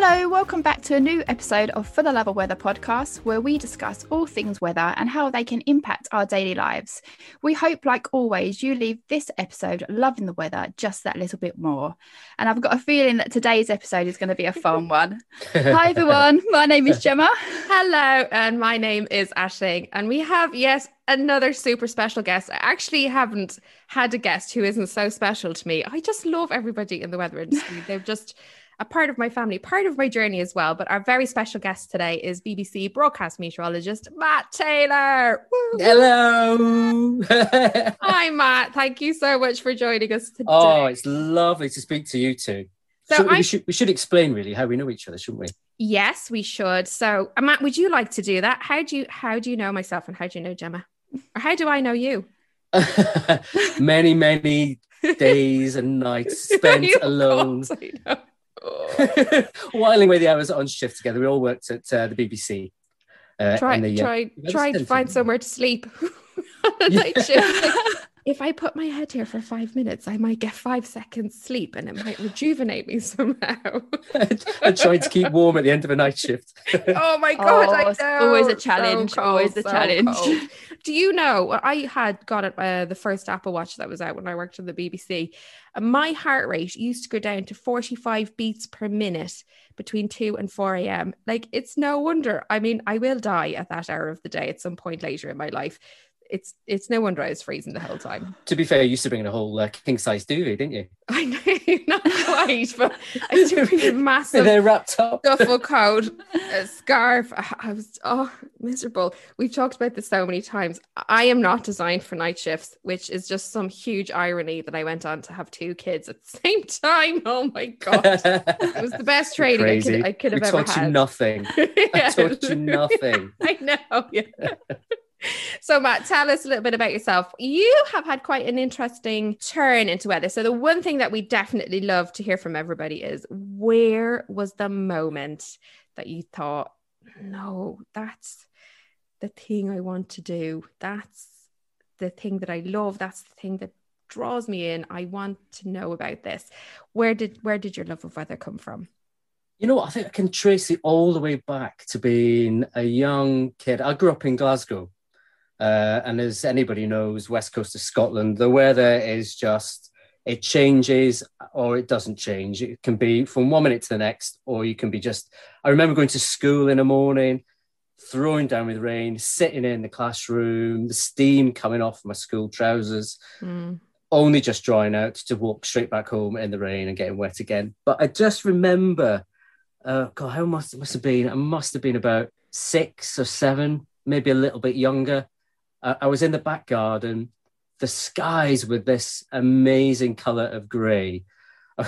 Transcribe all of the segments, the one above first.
Hello, welcome back to a new episode of For the Love of Weather podcast, where we discuss all things weather and how they can impact our daily lives. We hope, like always, you leave this episode loving the weather just that little bit more. And I've got a feeling that today's episode is going to be a fun one. Hi, everyone. My name is Gemma. Hello, and my name is Ashling. And we have, yes, another super special guest. I actually haven't had a guest who isn't so special to me. I just love everybody in the weather industry. They've just a part of my family, part of my journey as well. But our very special guest today is BBC broadcast meteorologist Matt Taylor. Hello. Hi, Matt. Thank you so much for joining us today. Oh, it's lovely to speak to you too. So I- we, should, we should explain really how we know each other, shouldn't we? Yes, we should. So, uh, Matt, would you like to do that? How do you how do you know myself and how do you know Gemma? Or how do I know you? many, many days and nights spent alone, I know. whiling away the hours on shift together. We all worked at uh, the BBC. Uh, try in the, uh, try Weather try to find somewhere to sleep on night shift. if I put my head here for five minutes, I might get five seconds sleep and it might rejuvenate me somehow. and trying to keep warm at the end of a night shift. oh my god, Oh, I know. always a So challenge, cold, always a so challenge. cold. Do you know I had got it, uh, the first Apple Watch that was out when I worked on the BBC, my heart rate used to go down to 45 beats per minute between 2 and 4 a.m. Like it's no wonder. I mean, I will die at that hour of the day at some point later in my life. It's it's no wonder I was freezing the whole time. to be fair, you used to bring in a whole uh, king size duvet, didn't you? I know, not quite, but I used to bring a massive They're wrapped up. duffel coat, a scarf. I I was oh miserable. We've talked about this so many times. I am not designed for night shifts, which is just some huge irony that I went on to have two kids at the same time. Oh my god, it was the best training I could, I could have we ever taught had. you nothing. I taught you nothing. I know. Yeah. So, Matt, tell us a little bit about yourself. You have had quite an interesting turn into weather. So, the one thing that we definitely love to hear from everybody is where was the moment that you thought, no, that's the thing I want to do? That's the thing that I love. That's the thing that draws me in. I want to know about this. Where did where did your love of weather come from? You know? I think I can trace it all the way back to being a young kid. I grew up in Glasgow. Uh, and as anybody knows, west coast of Scotland, the weather is just, it changes or it doesn't change. It can be from one minute to the next, or you can be just. I remember going to school in the morning, throwing down with rain, sitting in the classroom, the steam coming off my school trousers Mm. only just drying out to walk straight back home in the rain and getting wet again. But I just remember, uh, God, how must it must have been? I must have been about six or seven, maybe a little bit younger. Uh, I was in the back garden. The skies were this amazing color of grey. I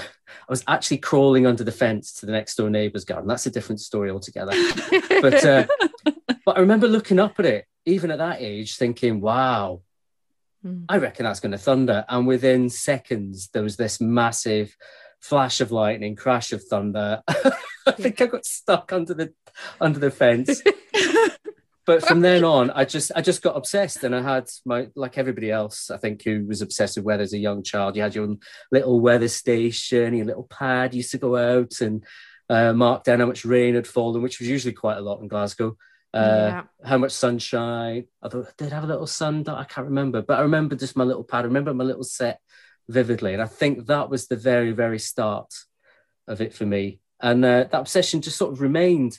was actually crawling under the fence to the next door neighbour's garden. That's a different story altogether. But uh, but I remember looking up at it, even at that age, thinking, "Wow, Mm. I reckon that's going to thunder. And within seconds, there was this massive flash of lightning, crash of thunder. I think I got stuck under the under the fence. But from then on, I just I just got obsessed, and I had my like everybody else. I think who was obsessed with weather as a young child. You had your own little weather station, your little pad. You used to go out and uh, mark down how much rain had fallen, which was usually quite a lot in Glasgow. Uh, Yeah. how much sunshine. I thought I did have a little sun, I can't remember, but I remember just my little pad. I remember my little set vividly, and I think that was the very, very start of it for me. And uh, that obsession just sort of remained.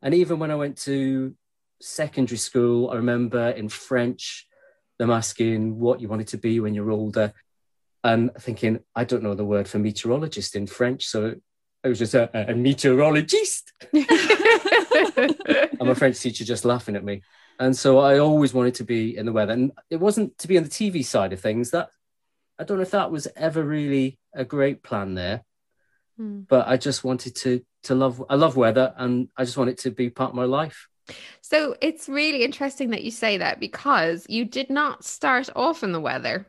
And even when I went to secondary school, I remember in French them asking what you wanted to be when you're older, and thinking I don't know the word for meteorologist in French, so I was just a, a meteorologist. and my French teacher just laughing at me. And so I always wanted to be in the weather. And it wasn't to be on the TV side of things. That I don't know if that was ever really a great plan there, Hmm. but I just wanted to to love I love weather and I just want it to be part of my life. So it's really interesting that you say that because you did not start off in the weather.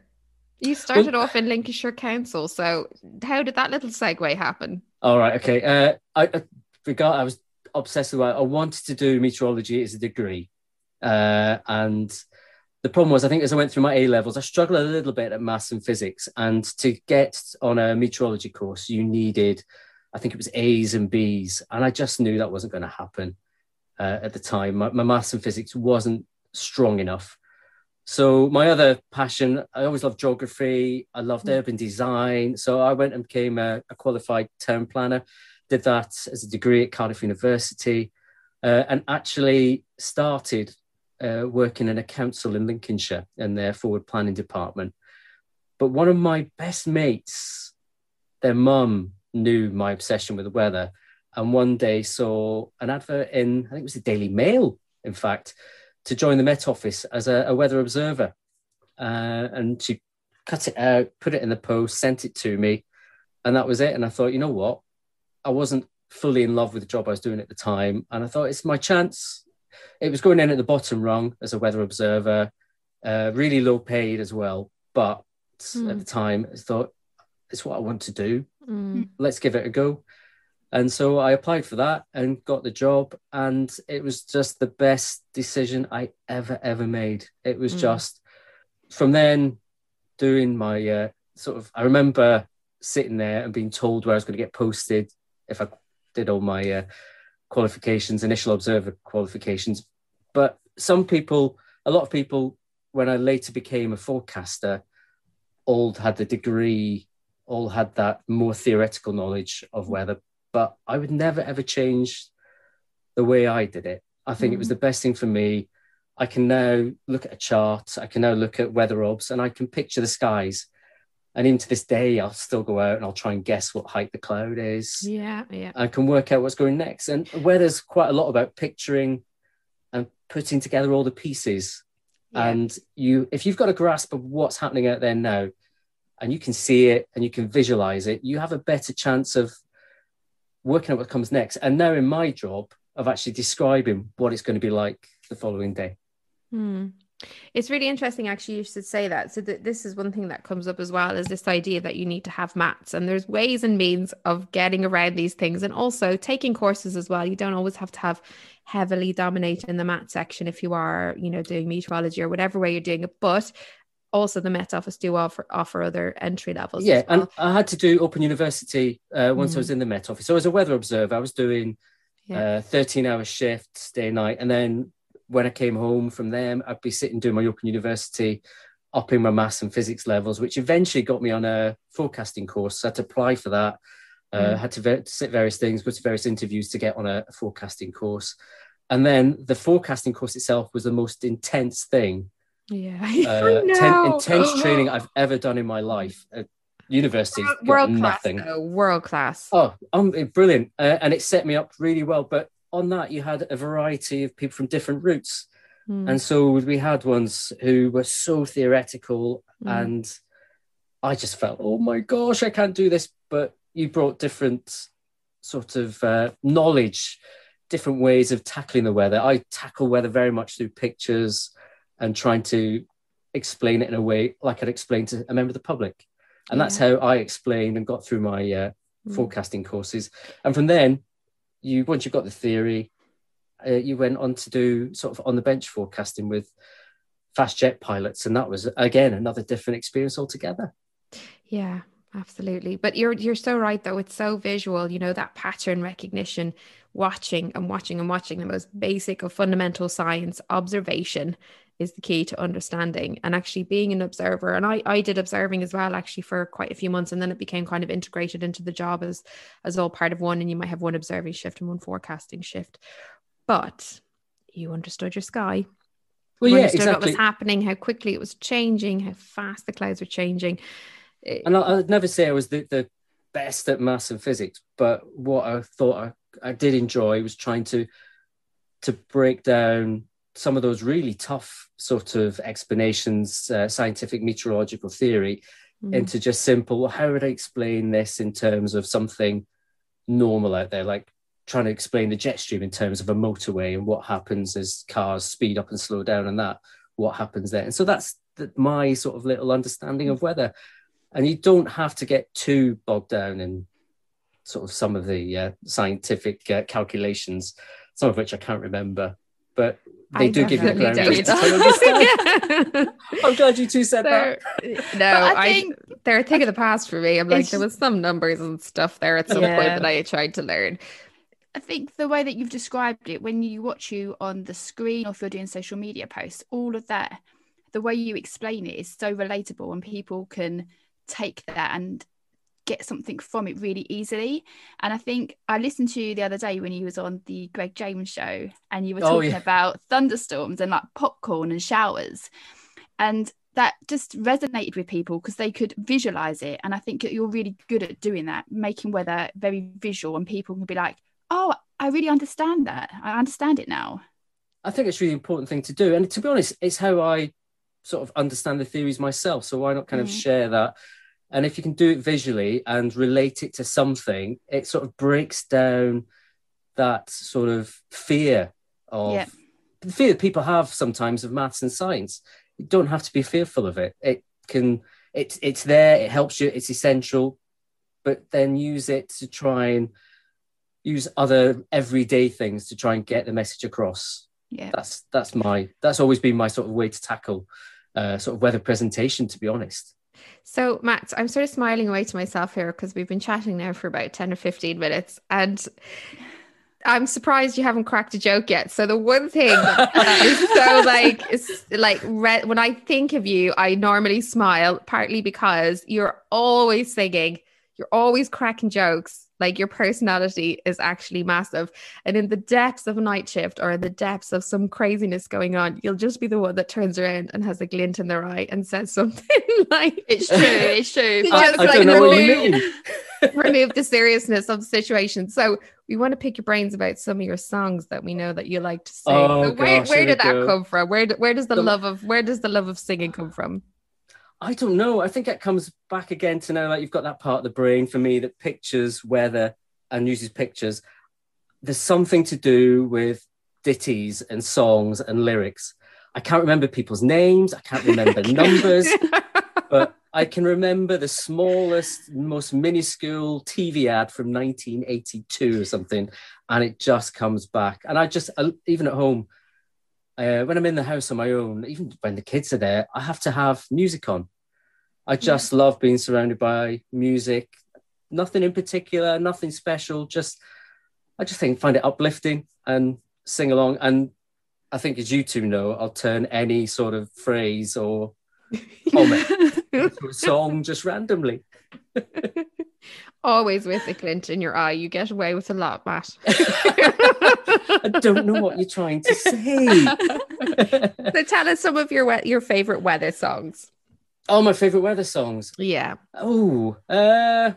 You started off in Lincolnshire Council. So how did that little segue happen? All right, okay. Uh, I, I forgot I was obsessed with. I wanted to do meteorology as a degree, uh, and the problem was I think as I went through my A levels, I struggled a little bit at maths and physics, and to get on a meteorology course, you needed I think it was A's and B's, and I just knew that wasn't going to happen uh, at the time. My, my maths and physics wasn't strong enough. So my other passion, I always loved geography. I loved mm. urban design. So I went and became a, a, qualified town planner. Did that as a degree at Cardiff University, uh, and actually started uh, working in a council in Lincolnshire in their forward planning department. But one of my best mates, their mum knew my obsession with the weather, and one day saw an advert in I think it was the Daily Mail, in fact to join the Met Office as a, a weather observer. Uh, and she cut it out, put it in the post, sent it to me, and that was it. And I thought, you know what? I wasn't fully in love with the job I was doing at the time, and I thought it's my chance. It was going in at the bottom rung as a weather observer, uh, really low paid as well. But mm. at the time, I thought it's what I want to do. Mm. Let's give it a go. And so I applied for that and got the job. And it was just the best decision I ever, ever made. It was mm. just from then doing my uh, sort of, I remember sitting there and being told where I was going to get posted if I did all my uh, qualifications, initial observer qualifications. But some people, a lot of people, when I later became a forecaster, all had the degree, all had that more theoretical knowledge of weather but I would never ever change the way I did it. I think mm. it was mm. the best thing for me. I can now look at a chart, I can now look at weather obs, and I can picture the skies. And even to this day, I'll still go out and I'll try and guess what height the cloud is. Yeah, yeah. I can work out what's going next. And weather's quite a lot about picturing and putting together all the pieces. Yeah. And you, if you've got a grasp of what's happening out there now, and you can see it and you can visualize it, you have a better chance of working out what comes next, and now in my job of actually describing what it's going to be like the following day. Hmm. It's really interesting, actually, you should say that. So, that this is one thing that comes up as well is this idea that you need to have mats, and there's ways and means of getting around these things, and also taking courses as well. You don't always have to have heavily dominate in the mat section if you are, you know, doing meteorology or whatever way you're doing it. But also the Met Office do offer offer other entry levels. Yeah, well. and I had to do Open University uh, once mm. I was mm. in the Met Office. So as a weather observer, I was doing yeah. uh, 13 hour shifts day and night. And then when I came home from them, I'd be sitting doing my Open University, upping my maths and physics levels, which eventually got me on a forecasting course. So I had to apply for that. Uh, mm. Had to, ver- sit various things, go to various interviews to get on a, a forecasting course. And then the forecasting course itself was the most intense thing yeah, uh, ten, intense training I've ever done in my life. At university, world nothing. Class, world class. Oh, um, brilliant, uh, and it set me up really well. But on that, you had a variety of people from different routes, mm. and so we had ones who were so theoretical, mm. and I just felt, oh my gosh, I can't do this. But you brought different sort of uh, knowledge, different ways of tackling the weather. I tackle weather very much through pictures and trying to explain it in a way like I'd explain to a member of the public. And yeah. that's how I explained and got through my uh, mm. forecasting courses. And from then, you once you've got the theory, uh, you went on to do sort of on the bench forecasting with fast jet pilots, and that was again another different experience altogether. Yeah, absolutely. But you're you're so right though. It's so visual. You know that pattern recognition, watching and watching and watching the most basic of fundamental science observation is the key to understanding and actually being an observer. And I, I did observing as well actually for quite a few months and then it became kind of integrated into the job as as all part of one and you might have one observing shift and one forecasting shift. But you understood your sky. Well you yeah understood exactly. what was happening how quickly it was changing how fast the clouds were changing. And I, would never say I was the, the best at maths and physics but what I thought I, I did enjoy was trying to to break down some of those really tough sort of explanations, uh, scientific meteorological theory, mm. into just simple, well, how would I explain this in terms of something normal out there? Like trying to explain the jet stream in terms of a motorway and what happens as cars speed up and slow down and that, what happens there. And so that's the, my sort of little understanding of weather. And you don't have to get too bogged down in sort of some of the uh, scientific uh, calculations, some of which I can't remember. But they I do give you the ground. I'm glad you two said that. Uh, no, I, I think they're a thing of the past for me. I'm like, there was some numbers and stuff there at some Yeah. point that I tried to learn. I think the way that you've described it, when you watch you on the screen or if you're doing social media posts, all of that, the way you explain it is so relatable and people can take that and get something from it really easily. And I think I listened to you the other day when you was on the Greg James show and you were Oh, talking yeah. about thunderstorms and like popcorn and showers. And that just resonated with people because they could visualize it. And I think you're really good at doing that, making weather very visual and people can be like, oh, I really understand that. I understand it now. I think it's a really important thing to do. And to be honest, it's how I sort of understand the theories myself. So why not kind of Mm. share that? And if you can do it visually and relate it to something, it sort of breaks down that sort of fear of Yeah. the fear that people have sometimes of maths and science. You don't have to be fearful of it. It can it's it's there, it helps you, it's essential, but then use it to try and use other everyday things to try and get the message across Yeah. that's that's my that's always been my sort of way to tackle uh, sort of weather presentation to be honest So, Matt, I'm sort of smiling away to myself here because we've been chatting now for about 10 or 15 minutes. And I'm surprised you haven't cracked a joke yet. So, the one thing that is so like, is like, re- when I think of you, I normally smile, partly because you're always singing, you're always cracking jokes. Like, your personality is actually massive. And in the depths of a night shift or in the depths of some craziness going on, you'll just be the one that turns around and has a glint in their eye and says something like, It's true. It's true. I, just I like don't know what you remove- mean remove the seriousness of the situation. So we want to pick your brains about some of your songs that we know that you like to sing. Oh, So where gosh, where here did that go. come from? Where where does the The- love of where does the love of singing come from? I don't know. I think it comes back again to know like you've got that part of the brain for me that pictures weather and uses pictures. There's something to do with ditties and songs and lyrics. I can't remember people's names. I can't remember numbers but I can remember the smallest, most minuscule TV ad from 1982 or something, and it just comes back. And I just, uh, even at home, uh, when I'm in the house on my own, even when the kids are there, I have to have music on. I just love being surrounded by music. Nothing in particular, nothing special. Just, I just think find it uplifting and sing along. And I think, as you two know, I'll turn any sort of phrase or comment to a song just randomly. Always with a glint in your eye. You get away with a lot, Matt. I don't know what you're trying to say. so tell us some of your we- your favorite weather songs. oh, my favorite weather songs. Yeah. Oh, uh,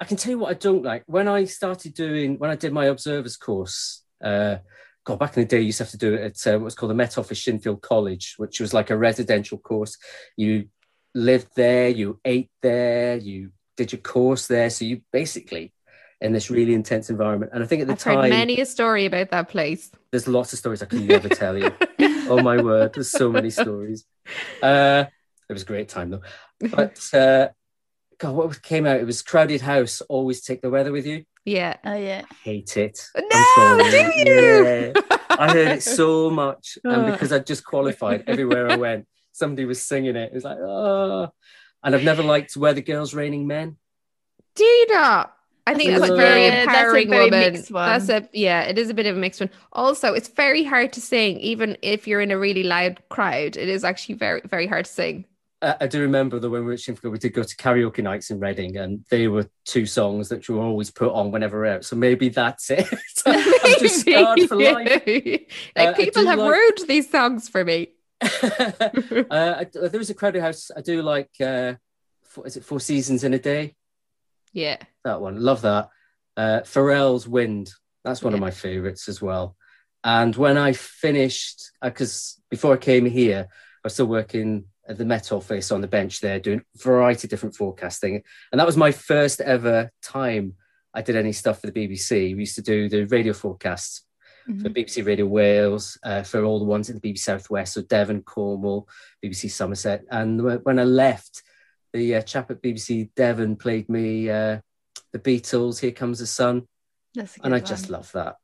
I can tell you what I don't like. When I started doing, when I did my observers course, uh, God, back in the day, you used to have to do it at uh, what's called the Met Office Shinfield College, which was like a residential course. You lived there, you ate there, you did your course there. So you basically in this really intense environment. And I think at the I've time, heard many a story about that place. there's lots of stories I can never tell you. oh my word, there's so many stories. Uh, it was a great time though. But uh, God, what came out? It was Crowded House. Always take the weather with you. Yeah. Oh yeah. Hate it. No, I'm sorry. do you? Yeah. I heard it so much, and Oh. because I just qualified everywhere I went, somebody was singing it. It was like, oh. And I've never liked Weather Girls Raining Men. Do you not? I think That's that's a a- very Yeah, that's a empowering very woman. mixed one. That's a yeah, it is a bit of a mixed one. Also, it's very hard to sing, even if you're in a really loud crowd. It is actually very, very hard to sing. Uh, I do remember that when we were at Shinfield, we did go to karaoke nights in Reading, and they were two songs that you were always put on whenever we're out. So maybe that's it. I'm just scarred for life. like Uh, people have like- ruined these songs for me. uh, I, there a crowded house. I do like. Uh, four, is it Four Seasons in a Day? Yeah. That one, love that. Uh, Pharrell's Wind. That's one of my favorites as well. And when I finished, because before I came here, I was still working at the Met Office on the bench there, doing a variety of different forecasting, and that was my first ever time I did any stuff for the BBC. We used to do the radio forecasts for Mhm. BBC Radio Wales, uh, for all the ones in the BBC Southwest, so Devon, Cornwall, BBC Somerset. And when I left, the uh, chap at BBC Devon played me uh, the Beatles, Here Comes the Sun, That's a and I good just love that.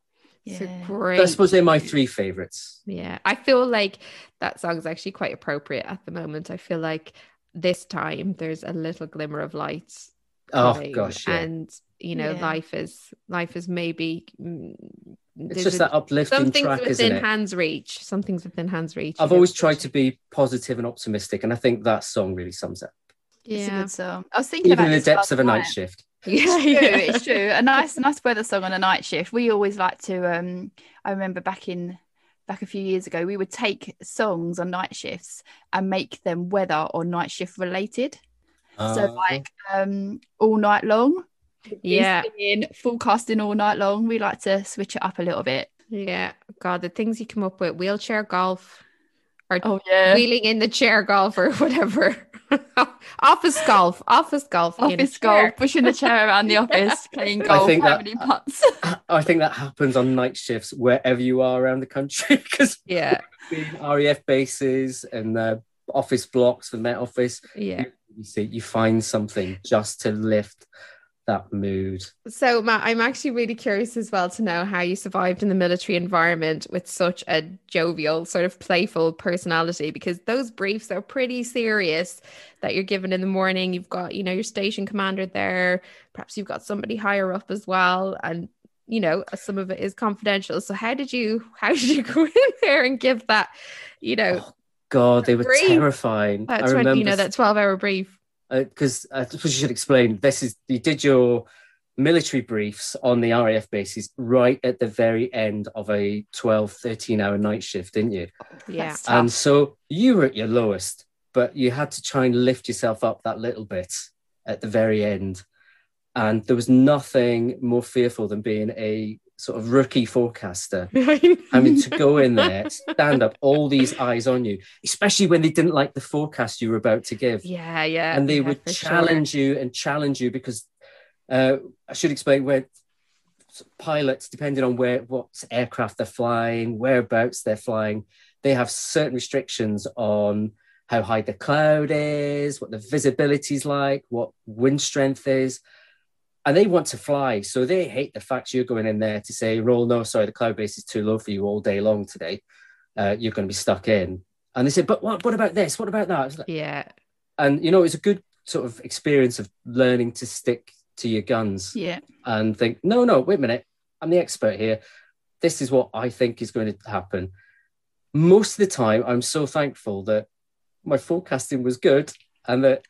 It's a Yeah. great. I suppose they're my three favourites. Yeah, I feel like that song is actually quite appropriate at the moment. I feel like this time there's a little glimmer of light. Oh gosh, yeah. And you know, Yeah. life is life is maybe mm, it's just a- that uplifting something's track, isn't within it? hands reach. Something's within hands reach. I've always tried to be positive and optimistic, and I think that song really sums up Yeah. good song. I was thinking Even about in the depths of a night night. shift. Yeah, It's true, it's true. A nice, nice weather song on a night shift. We always like to. Um, I remember back in back a few years ago, we would take songs on night shifts and make them weather or night shift related. So Uh, like um, all night long. Yeah. in forecasting all night long. We like to switch it up a little bit. Yeah. God, the things you come up with wheelchair golf or Oh yeah, wheeling in the chair golf or whatever. office golf. Office golf. office golf, pushing the chair around the office, playing golf, think that- putts. I think that happens on night shifts wherever you are around the country because Yeah. RAF bases and uh, office blocks for the Met Office, Yeah. You see, you find something just to lift that mood. So, Matt, I'm actually really curious as well to know how you survived in the military environment with such a jovial, sort of playful personality, because those briefs are pretty serious that you're given in the morning. You've got, you know, your station commander there, perhaps you've got somebody higher up as well. And, you know, some of it is confidential. So, how did you, how did you go in there and give that, you know, oh, God, they were Brief. terrifying. that I 20, remember you know, that 12 hour brief? because I suppose you should explain. This is you did your military briefs on the RAF bases right at the very end of a 12, 13 hour night shift, didn't you? Oh, yeah. And so you were at your lowest, but you had to try and lift yourself up that little bit at the very end. And there was nothing more fearful than being a sort of rookie forecaster. I mean, to go in there, stand up, all these eyes on you, especially when they didn't like the forecast you were about to give. yeah, yeah. and they yeah, would for sure. challenge you and challenge you because uh, I should explain where pilots, depending on where what aircraft they're flying, whereabouts they're flying, they have certain restrictions on how high the cloud is, what the visibility is like, what wind strength is. And they want to fly. So they hate the fact you're going in there to say, roll, no, sorry, the cloud base is too low for you all day long today. Uh, you're going to be stuck in. And they say, but what, what about this? What about that? Like, Yeah. and you know it's a good sort of experience of learning to stick to your guns yeah, and think no no wait a minute i'm the expert here this is what i think is going to happen most of the time i'm so thankful that my forecasting was good and that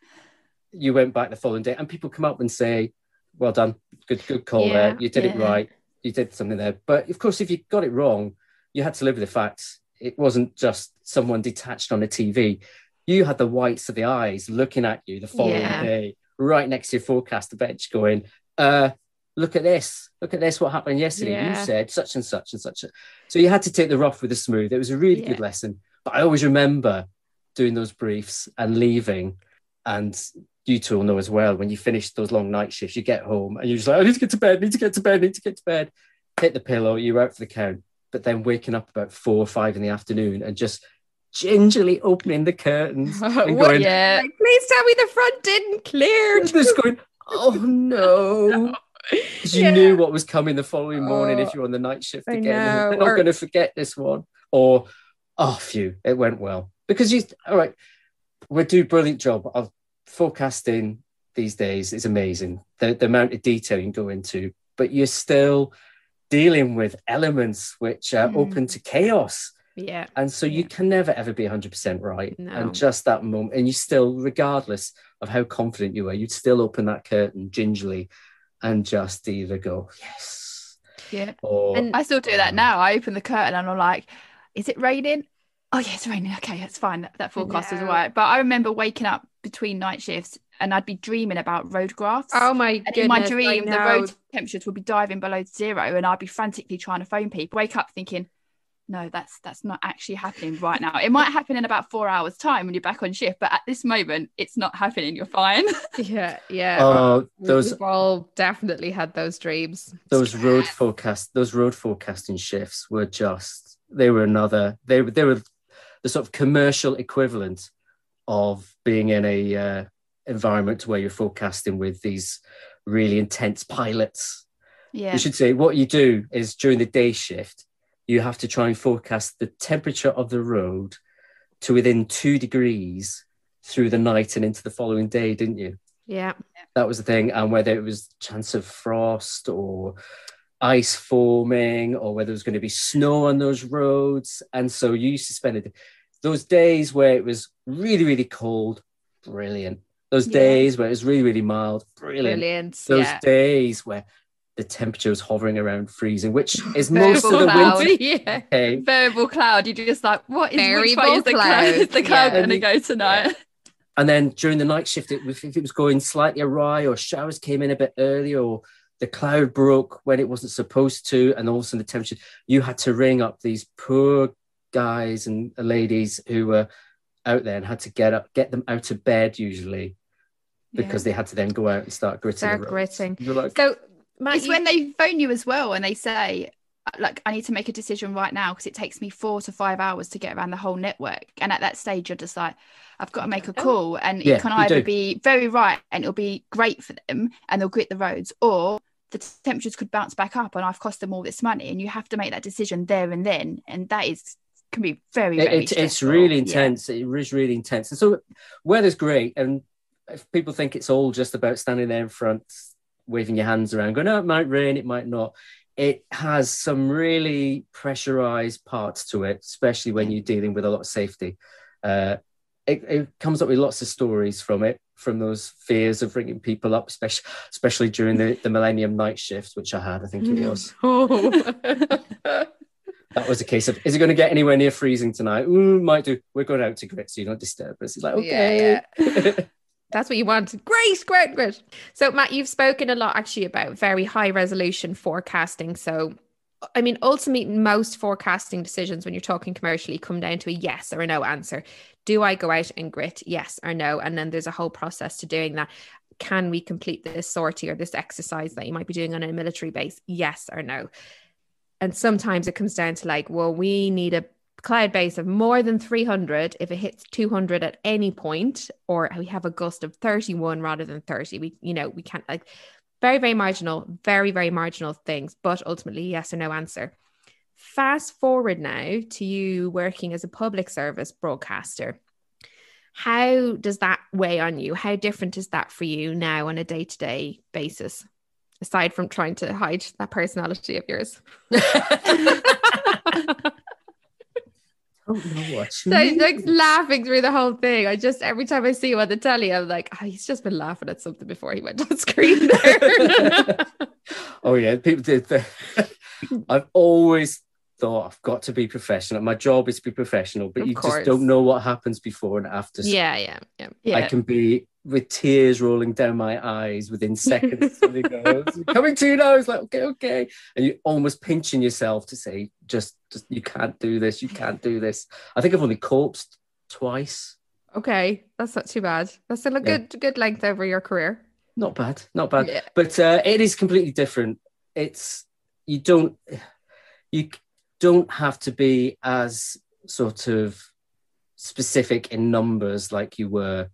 you went back the following day and people come up and say well done. Good good call Yeah, there. You did it right. You did something there. But of course if you got it wrong you had to live with the facts it wasn't just someone detached on a tv you had the whites of the eyes looking at you the following Yeah. day right next to your forecaster bench going uh look at this. Look at this. What happened yesterday? You said such and such and such. So you had to take the rough with the smooth. It was a really good lesson. But i always remember doing those briefs and leaving and you two will know as well when you finish those long night shifts you get home and you're just like i need to get to bed need to get to bed need to get to bed hit the pillow you're out for the count but then waking up about four or five in the afternoon and just gingerly opening the curtains and What- going yeah. Like, Please tell me the front didn't clear. just going oh no 'Cause you Yeah. knew what was coming the following morning Oh, if you're on the night shift again. know, They're not or- going to forget this one. Or, oh, phew, it went well. Because you, all right, we do a brilliant job of forecasting these days. is amazing. The, the amount of detail you can go into, but you're still dealing with elements which are Mm. open to chaos. Yeah. And so you Yeah. can never ever be 100% right. No. And just that moment, and you still, regardless of how confident you are, you'd still open that curtain gingerly and just either go, yes. Yeah. Or, And- I still do that now. I open the curtain and I'm like, is it raining? Oh yeah, it's raining. Okay, that's fine. That, that forecast is know. all right. But I remember waking up between night shifts and I'd be dreaming about road graphs. Oh my and goodness. in my dream, the road temperatures would be diving below zero, and I'd be frantically trying to phone people. Wake up thinking, no, that's that's not actually happening right now. It might happen in about four hours' time when you're back on shift, but at this moment, it's not happening. You're fine. Yeah, yeah. oh, We- those We've all definitely had those dreams. those road forecast those road forecasting shifts were just they were another they were they were the sort of commercial equivalent of being in a uh, environment where you're forecasting with these really intense pilots yeah, you should say what you do is during the day shift you have to try and forecast the temperature of the road to within two degrees through the night and into the following day, didn't you? Yeah. That was the thing. And whether it was chance of frost or ice forming or whether there was going to be snow on those roads. And so you used to spend it, those days where it was really, really cold, brilliant. Those Yeah. days where it was really, really mild, brilliant. Brilliant. Those yeah. days where the temperature was hovering around freezing, which is most of Variable the cloud. winter. yeah. Okay. Variable cloud. You're just like, what is which way Variable is the cloud, cloud? Is the cloud yeah. going to go tonight? And then during the night shift, it, if it was going slightly awry or showers came in a bit earlier or the cloud broke when it wasn't supposed to, and all of a sudden the temperature, you had to ring up these poor guys and ladies who were out there and had to get up, get them out of bed usually because they had to then go out and start gritting. Start gritting. Like, So, Matt, it's you- when they phone you as well and they say like i need to make a decision right now because it takes me four to five hours to get around the whole network and at that stage you're just like i've got to make a Oh. call and Yeah, it can either do. be very right and it'll be great for them and they'll grit the roads or the temperatures could bounce back up and i've cost them all this money and you have to make that decision there and then and that is can be very, very it's, it's really Yeah. intense. It is really intense. And so weather's great. And if people think it's all just about standing there in front, waving your hands around, going, oh, it might rain, it might not. It has some really pressurized parts to it, especially when you're dealing with a lot of safety. Uh, it, it comes up with lots of stories from it, from those fears of ringing people up, especially especially during the, the Millennium night shift, which I had, I think it was. Oh. That was a case of, is it going to get anywhere near freezing tonight? Ooh, might do. We're going out to grit, so you don't disturb us. It's like, okay. yeah, That's what you want. Great, great, great. So, Matt, you've spoken a lot actually about very high resolution forecasting. So, I mean, ultimately, most forecasting decisions when you're talking commercially come down to a yes or a no answer. Do I go out and grit? Yes or no? And then there's a whole process to doing that. Can we complete this sortie or this exercise that you might be doing on a military base? Yes or no? And sometimes it comes down to like, well, we need a cloud base of more than 300 if it hits 200 at any point or we have a gust of 31 rather than 30 we you know we can't like very very marginal very very marginal things but ultimately yes or no answer. Fast forward now to you working as a public service broadcaster. How does that weigh on you? How different is that for you now on a day-to-day basis aside from trying to hide that personality of yours don't know what So he's like laughing through the whole thing. I just every time I see him on the telly, I'm like, oh, he's just been laughing at something before he went on screen there. oh yeah, people did. I've always thought I've got to be professional. My job is to be professional, but Of you course. just don't know what happens before and after. Yeah, yeah, yeah. yeah I can be with tears rolling down my eyes within seconds. goes, "Coming to you now." It's like, okay, okay, and you're almost pinching yourself to say, "Just, just, you can't do this. You can't do this." I think I've only corpsed twice. Okay, that's not too bad. That's still a Yeah. good good length over your career. Not bad, not bad. Yeah. but uh, it is completely different. It's you don't you don't have to be as sort of specific in numbers like you were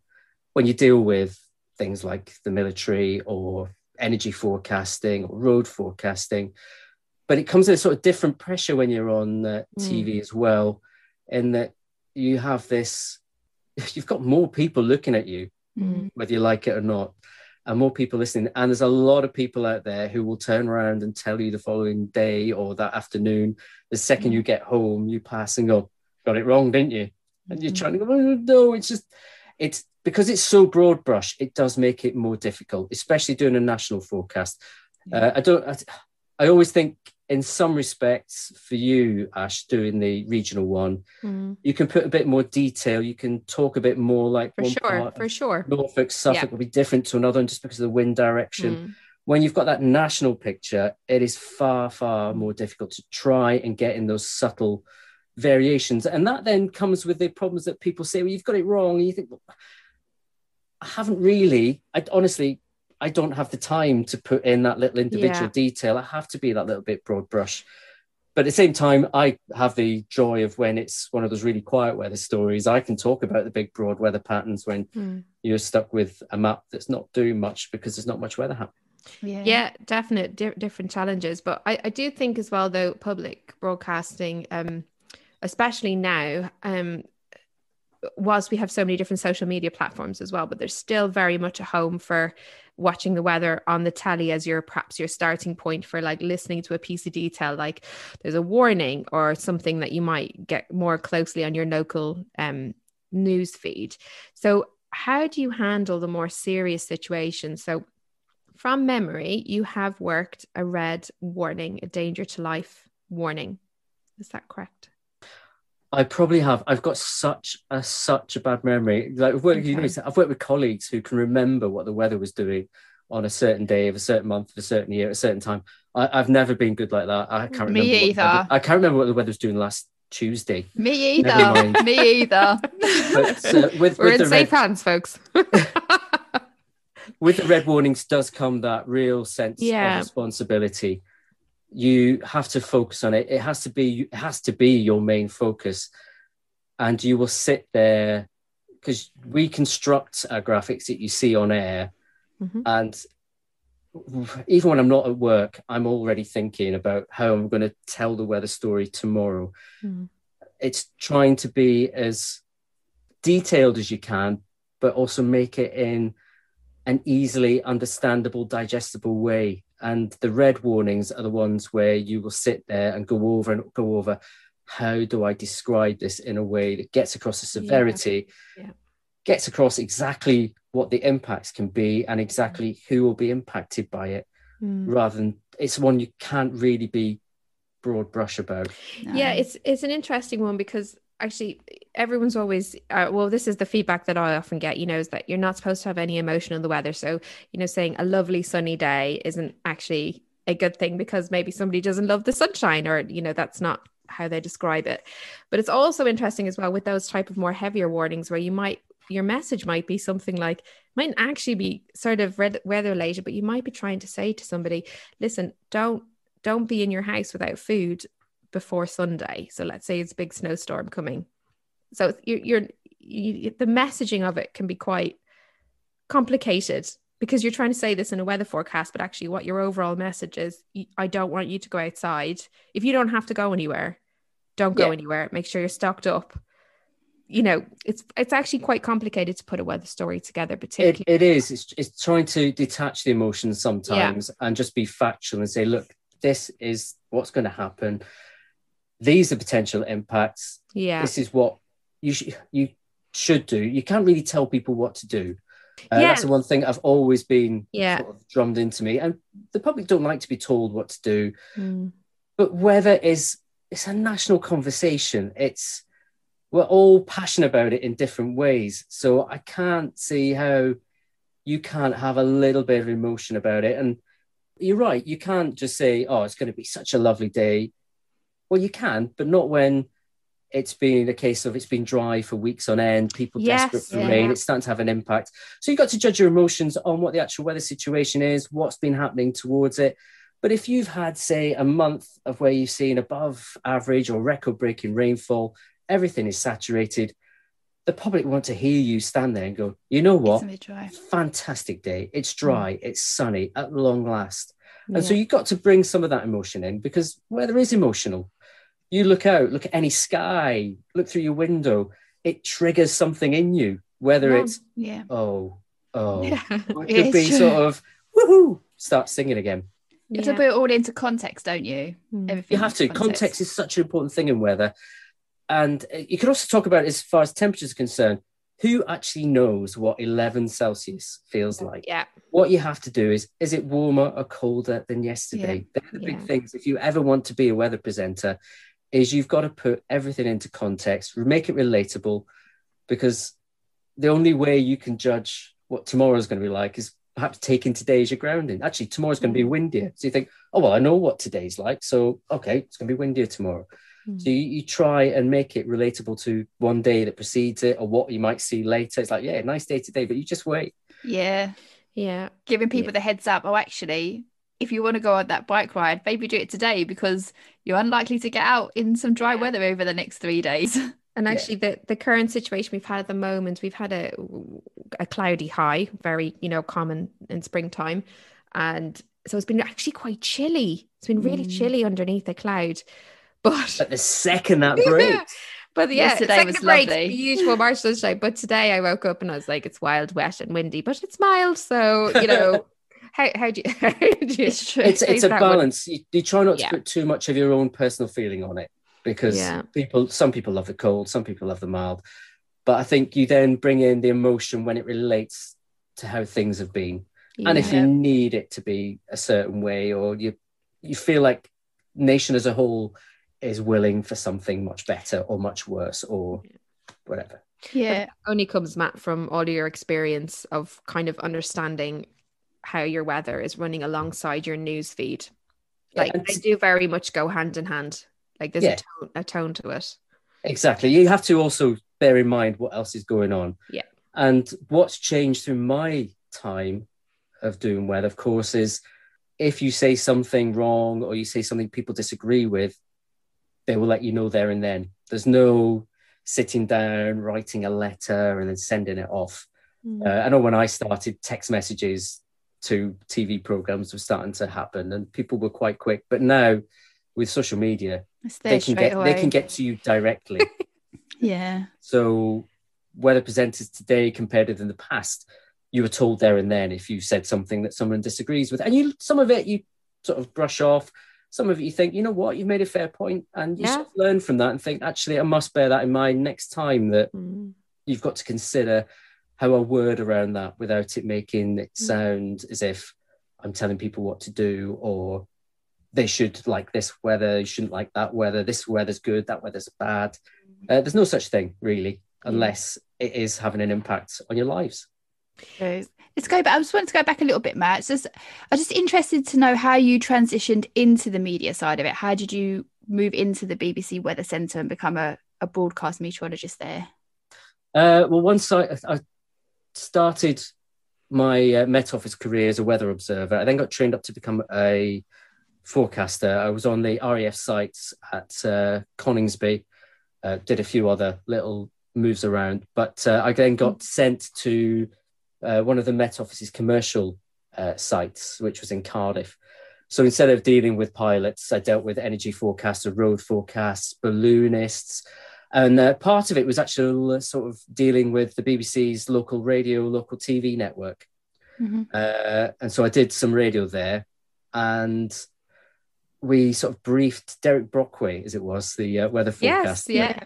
when you deal with things like the military or energy forecasting or road forecasting. But it comes with a sort of different pressure when you're on uh, TV as well, in that you have this. You've got more people looking at you Mm. whether you like it or not, and more people listening. And there's a lot of people out there who will turn around and tell you the following day or that afternoon, the second you get home, you pass and go, got it wrong, didn't you? And you're trying to go, oh, no, it's just, it's because it's so broad brush, it does make it more difficult, especially doing a national forecast. Uh, I don't, I, I always think in some respects for you, Ash, doing the regional one, Mm, you can put a bit more detail. You can talk a bit more like for sure, for sure. Norfolk, Suffolk Yeah. will be different to another one just because of the wind direction. Mm, When you've got that national picture, it is far, far more difficult to try and get in those subtle variations. And that then comes with the problems that people say, well, you've got it wrong. And you think, well, I haven't really. I honestly, I don't have the time to put in that little individual Yeah. detail. I have to be that little bit broad brush. But at the same time, I have the joy of when it's one of those really quiet weather stories. I can talk about the big broad weather patterns when mm. you're stuck with a map that's not doing much because there's not much weather happening. yeah yeah definite di- different challenges but I, I do think as well though public broadcasting um especially now um whilst we have so many different social media platforms as well, but there's still very much a home for watching the weather on the telly as your perhaps your starting point for like listening to a piece of detail like there's a warning or something that you might get more closely on your local um, news feed. So how do you handle the more serious situations? So from memory you have worked a red warning a danger to life warning. Is that correct I probably have. I've got such a such a bad memory. Like I've worked, okay. you know, I've worked with colleagues who can remember what the weather was doing on a certain day of a certain month of a certain year at a certain time. I, have never been good like that. I can't remember. Me either. Weather, I can't remember what the weather was doing last Tuesday. Me either. Me either. But, uh, with, We're with in safe red, hands, folks. with the red warnings does come that real sense yeah. of responsibility you have to focus on it. It has to be it has to be your main focus. And you will sit there because we construct our graphics that you see on air. Mm-hmm. and even when i'm not at work i'm already thinking about how i'm going to tell the weather story tomorrow. Mm. it's trying to be as detailed as you can but also make it in an easily understandable digestible way and the red warnings are the ones where you will sit there and go over and go over how do I describe this in a way that gets across the severity, yeah. Yeah. gets across exactly what the impacts can be and exactly who will be impacted by it, mm. rather than it's one you can't really be broad brush about. No. Yeah, it's it's an interesting one because actually everyone's always uh, well this is the feedback that i often get you know is that you're not supposed to have any emotion in the weather. So you know saying a lovely sunny day isn't actually a good thing because maybe somebody doesn't love the sunshine or you know that's not how they describe it. But it's also interesting as well with those type of more heavier warnings where you might your message might be something like might actually be sort of weather related but you might be trying to say to somebody listen don't don't be in your house without food before Sunday. So let's say it's a big snowstorm coming. So you're, you're you, the messaging of it can be quite complicated because you're trying to say this in a weather forecast, but actually, what your overall message is, I don't want you to go outside. If you don't have to go anywhere, don't go yeah. anywhere. Make sure you're stocked up. You know, it's it's actually quite complicated to put a weather story together. Particularly, it, it is. It's, it's trying to detach the emotions sometimes yeah. and just be factual and say, look, this is what's going to happen these are potential impacts. Yeah. This is what you sh- you should do. You can't really tell people what to do. Uh, yeah. That's the one thing I've always been yeah. sort of drummed into me. And the public don't like to be told what to do. Mm. But weather is it's a national conversation. It's we're all passionate about it in different ways. So I can't see how you can't have a little bit of emotion about it. And you're right, you can't just say, Oh, it's going to be such a lovely day well, you can, but not when it's been a case of it's been dry for weeks on end, people yes, desperate for yeah. rain, it's starting to have an impact. So you've got to judge your emotions on what the actual weather situation is, what's been happening towards it. But if you've had, say, a month of where you've seen above average or record breaking rainfall, everything is saturated, the public want to hear you stand there and go, you know what? Fantastic day. It's dry, mm. it's sunny at long last. And yeah. so you've got to bring some of that emotion in because weather is emotional you look out, look at any sky, look through your window, it triggers something in you, whether yeah. it's, yeah. oh, oh, yeah. it could be true. sort of, woohoo, start singing again. You have to put it all into context, don't you? Hmm. Everything you have to. Context. context. is such an important thing in weather. And uh, you can also talk about as far as temperature is concerned. Who actually knows what 11 Celsius feels like? Yeah. What you have to do is, is it warmer or colder than yesterday? Yeah. They're the big things. If you ever want to be a weather presenter, is you've got to put everything into context, make it relatable, because the only way you can judge what tomorrow is going to be like is perhaps taking today as your grounding. Actually, tomorrow's going to be mm. windier. So you think, oh, well, I know what today's like. So, okay, it's going to be windier tomorrow. Mm. So you, you, try and make it relatable to one day that precedes it or what you might see later. It's like, yeah, nice day today, but you just wait. Yeah. Yeah. Giving people yeah. the heads up. Oh, actually, if you want to go on that bike ride, maybe do it today because you're unlikely to get out in some dry weather over the next three days. And actually, yeah. the, the current situation we've had at the moment, we've had a a cloudy high, very you know common in springtime, and so it's been actually quite chilly. It's been really mm. chilly underneath the cloud, but but the second that breaks, But yeah, Yesterday second was break, lovely. The usual March sunshine. But today I woke up and I was like, it's wild, wet, and windy, but it's mild. So you know, how how do you? How do you It's true. It's it's a balance. You, you try not to Yeah. put too much of your own personal feeling on it because Yeah. people, some people love the cold, some people love the mild, but I think you then bring in the emotion when it relates to how things have been, and if you need it to be a certain way, or you you feel like nation as a whole is willing for something much better or much worse or whatever. yeah. only comes Matt from all your experience of kind of understanding how your weather is running alongside your news feed. Like and- they do very much go hand in hand. Like there's Yeah. a, tone, a tone to it. Exactly. You have to also bear in mind what else is going on. Yeah. And what's changed through my time of doing weather, of course, is if you say something wrong or you say something people disagree with, they will let you know there and then. There's no sitting down, writing a letter, and then sending it off. Uh, I know when I started, text messages to TV programs were starting to happen, and people were quite quick. But now, with social media, they can get away. they can get to you directly. yeah. So weather presenters today compared with in the past, you were told there and then if you said something that someone disagrees with, and you some of it you sort of brush off. Some of it you think, you know what, you've made a fair point, and you Yeah. sort of learn from that and think, actually, I must bear that in mind next time that Mm. you've got to consider how I word around that without it making it Mm. sound as if I'm telling people what to do or they should like this weather, you shouldn't like that weather, this weather's good, that weather's bad. Uh, there's no such thing, really, unless it is having an impact on your lives. Let's go back. I just want to go back a little bit, Matt. It's just, I'm just interested to know how you transitioned into the media side of it. How did you move into the BBC Weather Centre and become a, a broadcast meteorologist there? Uh, well, once I, I started my uh, Met Office career as a weather observer, I then got trained up to become a forecaster. I was on the RAF sites at uh, Coningsby, uh, did a few other little moves around, but uh, I then got sent to uh, one of the Met Office's commercial uh, sites, which was in Cardiff. So instead of dealing with pilots, I dealt with energy forecasters, road forecasts, balloonists, and uh, part of it was actually sort of dealing with the BBC's local radio, local TV network. Mhm. Uh, and so I did some radio there, and we sort of briefed Derek Brockway, as it was, the uh, weather forecast. Yes, yeah.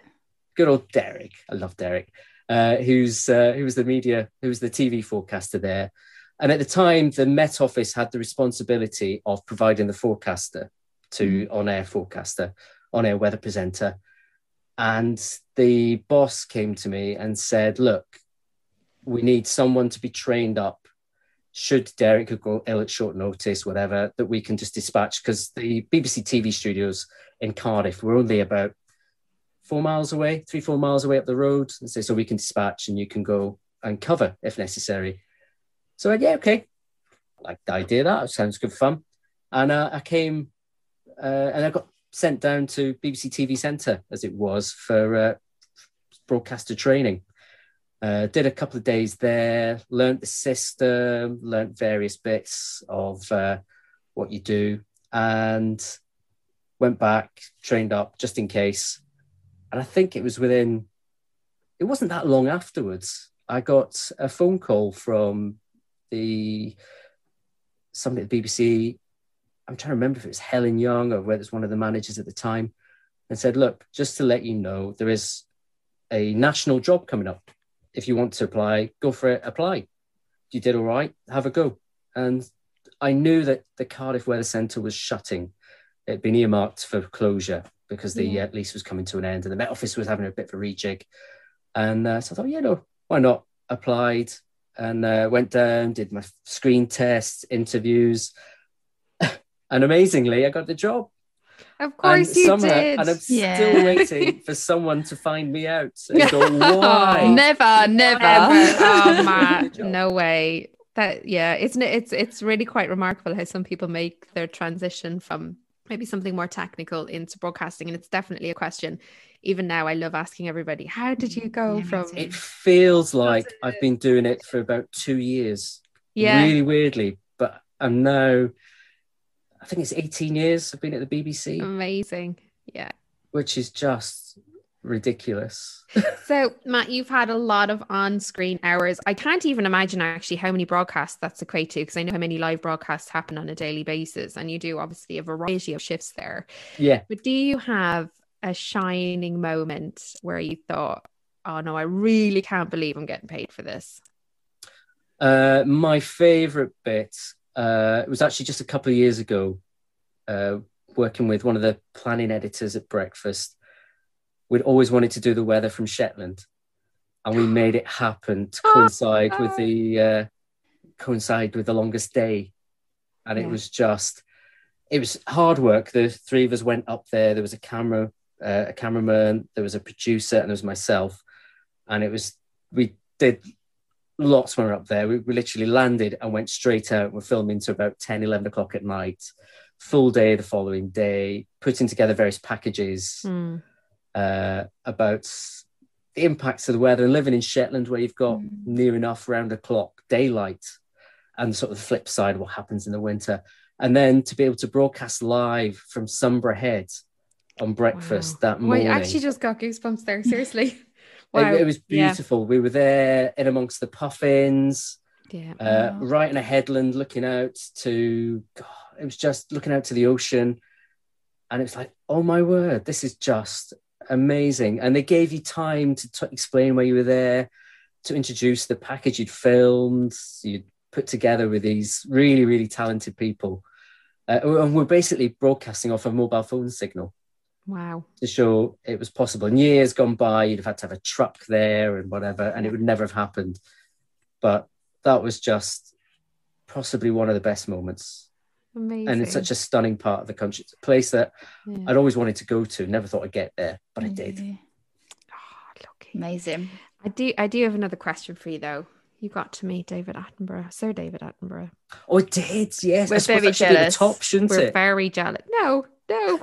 Good old Derek. I love Derek. Uh, who's uh, who was the media, who was the TV forecaster there. And at the time, the Met Office had the responsibility of providing the forecaster to on-air forecaster, on-air weather presenter. And the boss came to me and said, "Look, we need someone to be trained up. Should Derek go ill at short notice, whatever, that we can just dispatch because the BBC TV studios in Cardiff were only about four miles away, three, four miles away up the road. And say, so we can dispatch and you can go and cover if necessary. So yeah, okay. I like the idea that. It sounds good fun. And uh, I came uh, and I got sent down to BBC TV Centre as it was for uh, broadcaster training. Uh, did a couple of days there, learnt the system, learnt various bits of uh, what you do, and went back, trained up just in case. And I think it was within, it wasn't that long afterwards. I got a phone call from the somebody at the BBC. I'm trying to remember if it was Helen Young or whether it was one of the managers at the time, and said, "Look, just to let you know, there is a national job coming up. If you want to apply, go for it. Apply. You did all right. Have a go." And I knew that the Cardiff Weather Centre was shutting. It'd been earmarked for closure because the Yeah. uh, lease was coming to an end, and the Met Office was having a bit of a rejig. And uh, so I thought, yeah, no, why not? Applied and uh, went down, did my screen tests, interviews, and amazingly, I got the job. Of course and you somehow- did. And I'm Yeah. still waiting for someone to find me out and go, oh, why? Never, never. Never. Oh, Good Matt, no way. That yeah, isn't it? It's it's really quite remarkable how some people make their transition from maybe something more technical into broadcasting, and it's definitely a question. Even now, I love asking everybody, "How did you go Yeah, from?" It feels like I've been doing it for about two years. Yeah, Really weirdly, but I'm now, I think it's 18 years I've been at the BBC, amazing. Yeah, which is just ridiculous. so, Matt, you've had a lot of on screen hours. I can't even imagine actually how many broadcasts that's equate to because I know how many live broadcasts happen on a daily basis, and you do obviously a variety of shifts there. Yeah. But do you have a shining moment where you thought, oh no, I really can't believe I'm getting paid for this? Uh, my favorite bit uh, it was actually just a couple of years ago, uh, working with one of the planning editors at Breakfast. We'd always wanted to do the weather from Shetland, and we made it happen to coincide with the uh, coincide with the longest day, and yeah. it was just it was hard work. The three of us went up there. There was a camera, uh, a cameraman, there was a producer, and there was myself, and it was we did lots were up there. We, we literally landed and went straight out. We're filming to about 10, 11 o'clock at night, full day the following day, putting together various packages mm. uh, about the impacts of the weather and living in Shetland where you've got mm. near enough round the clock daylight and sort of the flip side, what happens in the winter. And then to be able to broadcast live from Sumburgh Head on breakfast wow. that morning. I actually just got goosebumps there. Seriously. Wow. It, it, was beautiful. Yeah. We were there in amongst the puffins, yeah. Uh, wow. right in a headland, looking out to. God, it was just looking out to the ocean, and it was like, oh my word, this is just amazing. And they gave you time to t- explain why you were there, to introduce the package you'd filmed, you'd put together with these really, really talented people. Uh, and we're basically broadcasting off a mobile phone signal. Wow. To show it was possible. And years gone by, you'd have had to have a truck there and whatever, and it would never have happened. But that was just possibly one of the best moments. Amazing. And it's such a stunning part of the country. It's a place that yeah. I'd always wanted to go to. Never thought I'd get there, but I did. Oh, lucky. Amazing. I do I do have another question for you though. You got to meet David Attenborough, Sir David Attenborough. Oh, it did, yes. We're very jealous. The top, shouldn't We're it? very jealous. No, no,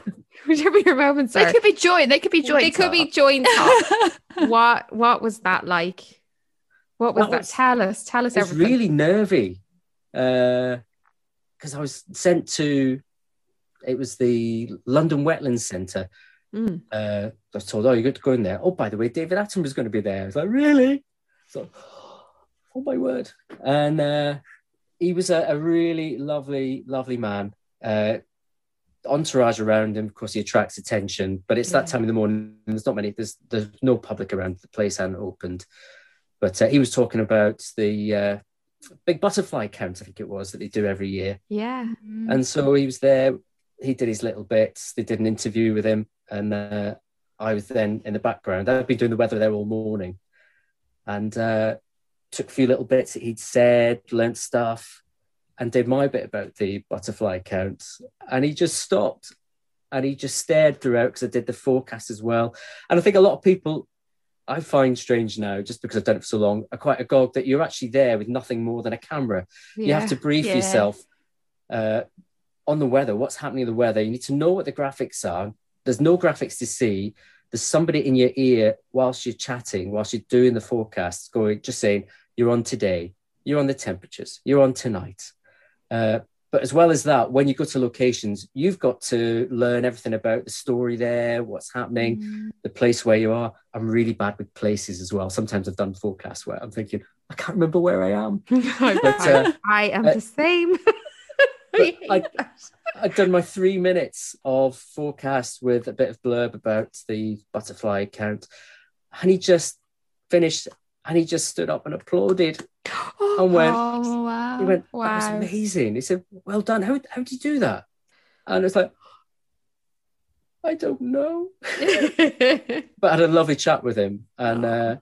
whichever your moments are. They could be joined. They could be joined. They could be joined. what What was that like? What was that? that? Was, tell us. Tell us. It was everything. really nervy because uh, I was sent to. It was the London Wetlands Centre. Mm. Uh, I was told, "Oh, you're going to go in there." Oh, by the way, David Attenborough's going to be there. I was like, "Really?" So, oh my word! And uh, he was a, a, really lovely, lovely man. Uh, entourage around him. Of course, he attracts attention, but it's yeah. that time in the morning. There's not many. There's there's no public around. The place hadn't opened, but uh, he was talking about the uh, big butterfly count. I think it was that they do every year. Yeah, mm. and so he was there. He did his little bits. They did an interview with him, and uh, I was then in the background. I'd been doing the weather there all morning, and uh, took a few little bits that he'd said, learnt stuff and did my bit about the butterfly count. And he just stopped and he just stared throughout because I did the forecast as well. And I think a lot of people I find strange now, just because I've done it for so long, are quite agog that you're actually there with nothing more than a camera. Yeah, you have to brief yeah. yourself uh, on the weather, what's happening in the weather. You need to know what the graphics are. There's no graphics to see. There's somebody in your ear whilst you're chatting, whilst you're doing the forecast, going, just saying, you're on today, you're on the temperatures, you're on tonight. Uh, but as well as that, when you go to locations, you've got to learn everything about the story there, what's happening, mm. the place where you are. I'm really bad with places as well. Sometimes I've done forecasts where I'm thinking, I can't remember where I am. but, uh, I am uh, the same. I I'd done my three minutes of forecast with a bit of blurb about the butterfly count. And he just finished and he just stood up and applauded and went, oh, wow. he went, wow. that was amazing. He said, well done. How, how did you do that? And it's like, I don't know. but I had a lovely chat with him. And uh,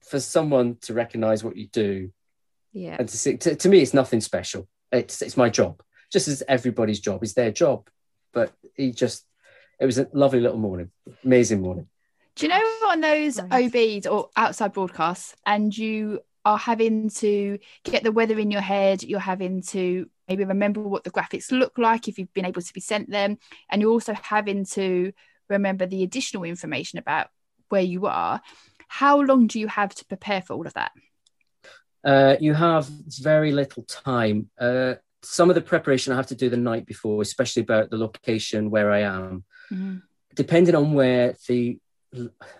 for someone to recognize what you do, yeah, and to see, to, to me, it's nothing special. It's, it's my job, just as everybody's job is their job. But he just, it was a lovely little morning, amazing morning. Do you know on those. OBs or outside broadcasts, and you are having to get the weather in your head, you're having to maybe remember what the graphics look like if you've been able to be sent them, and you're also having to remember the additional information about where you are. How long do you have to prepare for all of that? Uh, you have very little time. Uh, some of the preparation I have to do the night before, especially about the location where I am. Mm-hmm. Depending on where the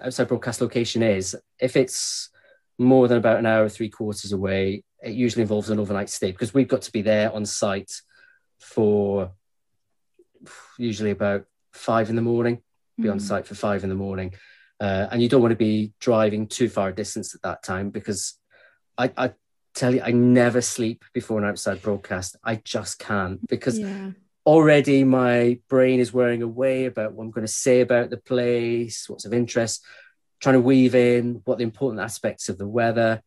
outside broadcast location is. If it's more than about an hour, three quarters away, it usually involves an overnight stay because we've got to be there on site for usually about five in the morning, be on Mm. site for five in the morning. Uh, and you don't want to be driving too far a distance at that time because I, I tell you, I never sleep before an outside broadcast. I just can't because Yeah. Already my brain is wearing away about what I'm going to say about the place, what's of interest, trying to weave in what the important aspects of the weather,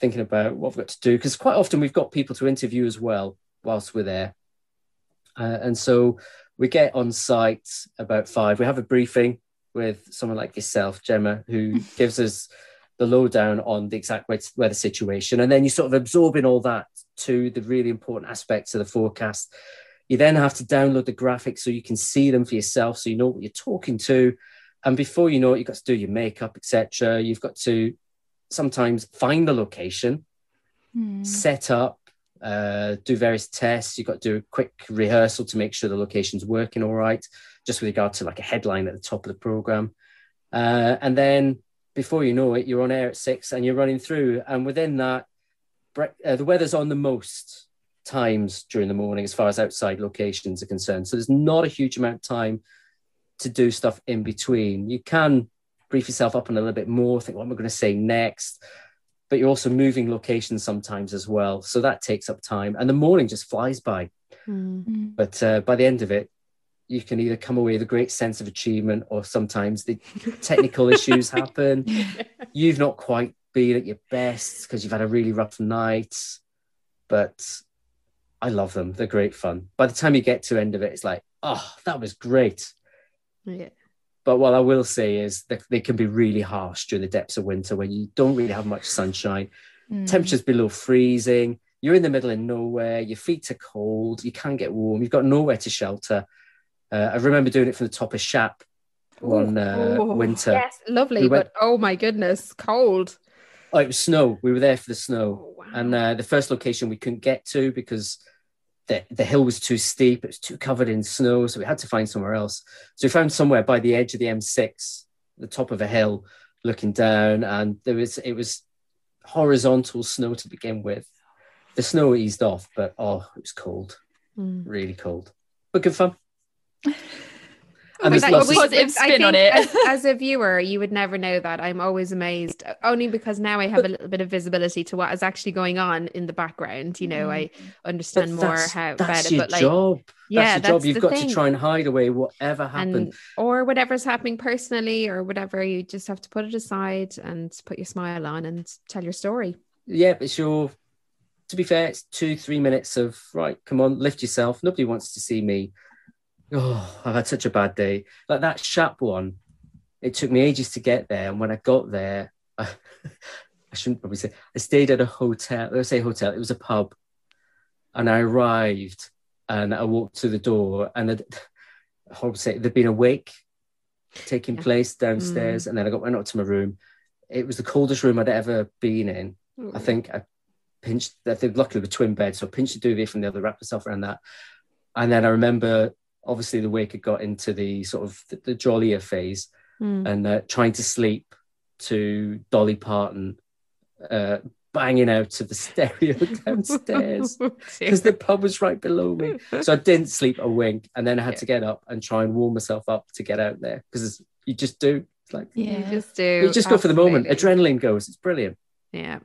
thinking about what I've got to do. Because quite often we've got people to interview as well whilst we're there. Uh, and so we get on site about five. We have a briefing with someone like yourself, Gemma, who gives us the lowdown on the exact weather situation. And then you sort of absorb in all that to the really important aspects of the forecast. You then have to download the graphics so you can see them for yourself, so you know what you're talking to. And before you know it, you've got to do your makeup, etc. You've got to sometimes find the location, Mm. set up, uh, do various tests. You've got to do a quick rehearsal to make sure the location's working all right, just with regard to like a headline at the top of the program. Uh, and then before you know it, you're on air at six and you're running through. And within that, uh, the weather's on the most times during the morning as far as outside locations are concerned. So there's not a huge amount of time to do stuff in between. You can brief yourself up on a little bit more, think, what am I going to say next? But you're also moving locations sometimes as well. So that takes up time. And the morning just flies by. Mm. Mm. But uh, by the end of it, you can either come away with a great sense of achievement or sometimes the technical issues happen. You've not quite been at your best because you've had a really rough night. But I love them. They're great fun. By the time you get to the end of it, it's like, oh, that was great. Yeah. But what I will say is that they can be really harsh during the depths of winter when you don't really have much sunshine. Mm. Temperatures below freezing. You're in the middle of nowhere. Your feet are cold. You can't get warm. You've got nowhere to shelter. Uh, I remember doing it from the top of Shap one uh, winter. Yes, lovely, We went- but oh my goodness, cold. Oh, it was snow. We were there for the snow. And uh, the first location we couldn't get to because the, the hill was too steep. It was too covered in snow. So we had to find somewhere else. So we found somewhere by the edge of the M6, the top of a hill, looking down. And there was it was horizontal snow to begin with. The snow eased off, but oh, it was cold, Mm. really cold, but good fun. But And there's that- lots we- of, positive I spin on it. As, as a viewer, you would never know that. I'm always amazed, uh, only because now I have a little bit of visibility to what is actually going on in the background. You know, I but understand more how that's about it, your but like, job. yeah, that's your job. that's You've got thing. to try and hide away whatever happened. and or whatever's happening personally or whatever, you just have to put it aside and put your smile on and tell your story. yeah, it's your. To be fair, it's two, three minutes of right. Come on, lift yourself. Nobody wants to see me. Oh, I've had such a bad day. Like that Shap one, it took me ages to get there, and when I got there, I, I shouldn't probably say I stayed at a hotel. Let's say hotel. It was a pub, and I arrived, and I walked to the door, and it, I would say there'd been a wake taking Yeah. place downstairs, mm. and then I got went up to my room. It was the coldest room I'd ever been in. I think I pinched. I think luckily the twin bed. so I pinched the duvet from the other, wrapped myself around that, and then I remember obviously the wake had got into the sort of the, the jollier phase, Mm. and uh, trying to sleep to Dolly Parton uh, banging out of the stereo downstairs because the pub was right below me. So I didn't sleep a wink, and then I had Yeah. to get up and try and warm myself up to get out there because you just do. It's like You Yeah. just do. you just go for the moment. Adrenaline goes. It's brilliant. Yeah,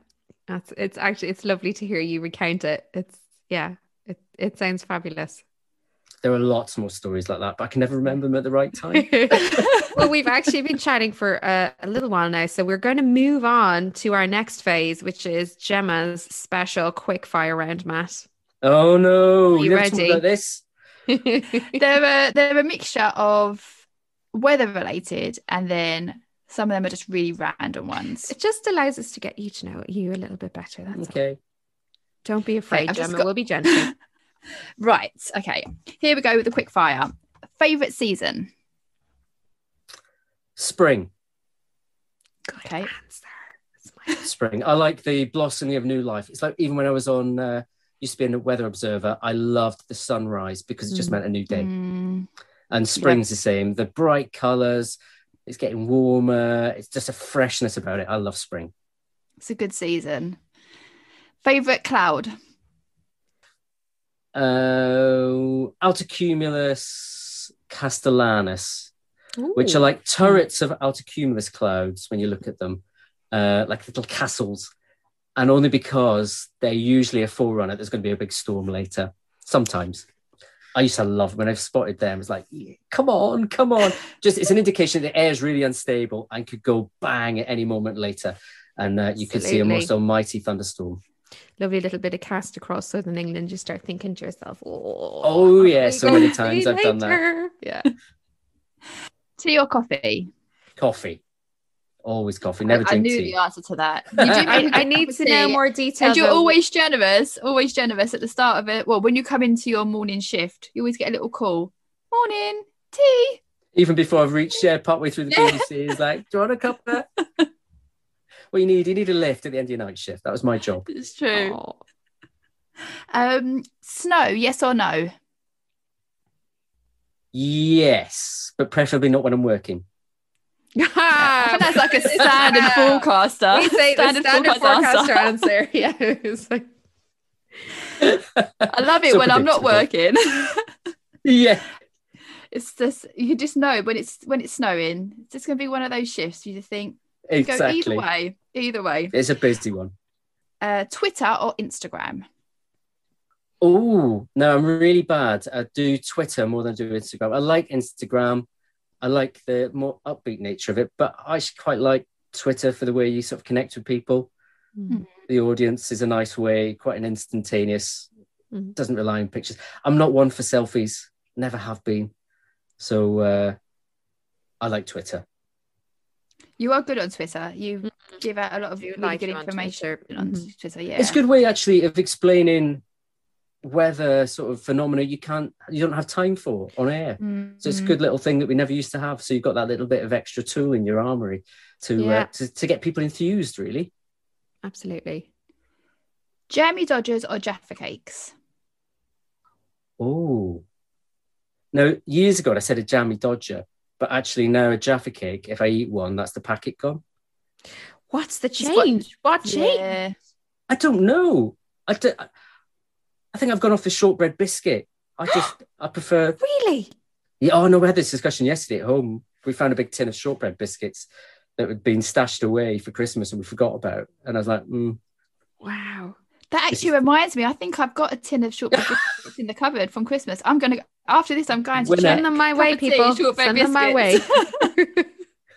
that's it's actually it's lovely to hear you recount it. It's yeah, it it sounds fabulous. There are lots more stories like that, but I can never remember them at the right time. well, we've actually been chatting for a, a little while now, so we're going to move on to our next phase, which is Gemma's special quick fire round, Matt. Oh no! Are you never talked ready? about this. they're a, they're a mixture of weather related and then some of them are just really random ones. it just allows us to get you to know you a little bit better. That's all. Okay. Don't be afraid, I've Gemma. got- We'll be gentle. Right. Okay. Here we go with the quick fire. Favorite season. Spring. Good Okay. answer. That's my- Spring. I like the blossoming of new life. It's like even when I was on, uh, used to be a weather observer, I loved the sunrise because it just Mm. meant a new day. Mm, And spring's the same. The bright colors, It's getting warmer. It's just a freshness about it. I love spring. It's a good season. Favorite cloud? Uh, Altocumulus castellanus, which are like turrets of altocumulus clouds when you look at them, uh, like little castles. And only because they're usually a forerunner, there's going to be a big storm later. Sometimes. I used to love when I've spotted them. It's like, yeah, come on, come on. Just it's an indication that the air is really unstable and could go bang at any moment later. And uh, you could see a most almighty thunderstorm. Lovely little bit of cast across southern England, you start thinking to yourself, oh, Oh, yeah, so many times I've done that. Yeah. Tea or coffee? Coffee. Always coffee. Never I drink knew tea. the answer to that. You do make a I, good I need to know more details. And you're of- always generous, always generous at the start of it. Well, when you come into your morning shift, you always get a little call. Morning, tea. Even before I've reached yeah, partway through the Yeah. BBC, is like, do you want a cup of that? What you need, you need a lift at the end of your night shift. That was my job. It's true. Oh. Um, snow, yes or no? Yes, but preferably not when I'm working. I think that's like a standard forecaster. We say the standard forecaster answer. answer. Yeah. It's like, I love it So when I'm not working. Yeah. it's just you just know when it's when it's snowing. It's just gonna be one of those shifts. You just think you go either way. Either way. It's a busy one. Uh, Twitter or Instagram. Oh, no, I'm really bad. I do Twitter more than I do Instagram. I like Instagram. I like the more upbeat nature of it, but I actually quite like Twitter for the way you sort of connect with people. mm, The audience is a nice way, quite an instantaneous, Mhm. doesn't rely on pictures. I'm not one for selfies, never have been. So uh, I like Twitter. You are good on Twitter. You give out a lot of do really like good you on information Twitter. on Mhm. Twitter. Yeah, It's a good way actually of explaining weather sort of phenomena you can't you don't have time for on air. So it's a good little thing that we never used to have. So you've got that little bit of extra tool in your armory to Yeah. uh, to, to get people enthused, really. Absolutely. jammy Dodgers or Jaffa cakes. Oh, now years ago I said a jammy dodger, but actually now a Jaffa cake. If I eat one, that's the packet gone. What's the It's what- change? What change? Yeah. I don't know. I, do, I think I've gone off the shortbread biscuit. I just I prefer. Really? Yeah, oh no, we had this discussion yesterday at home. We found a big tin of shortbread biscuits that had been stashed away for Christmas and we forgot about. And I was like, mm, Wow. That actually reminds me. I think I've got a tin of shortbread biscuits in the cupboard from Christmas. I'm gonna after this. I'm going to Winner. check. Send them my Cup way, of tea, people. shortbread Send them my way.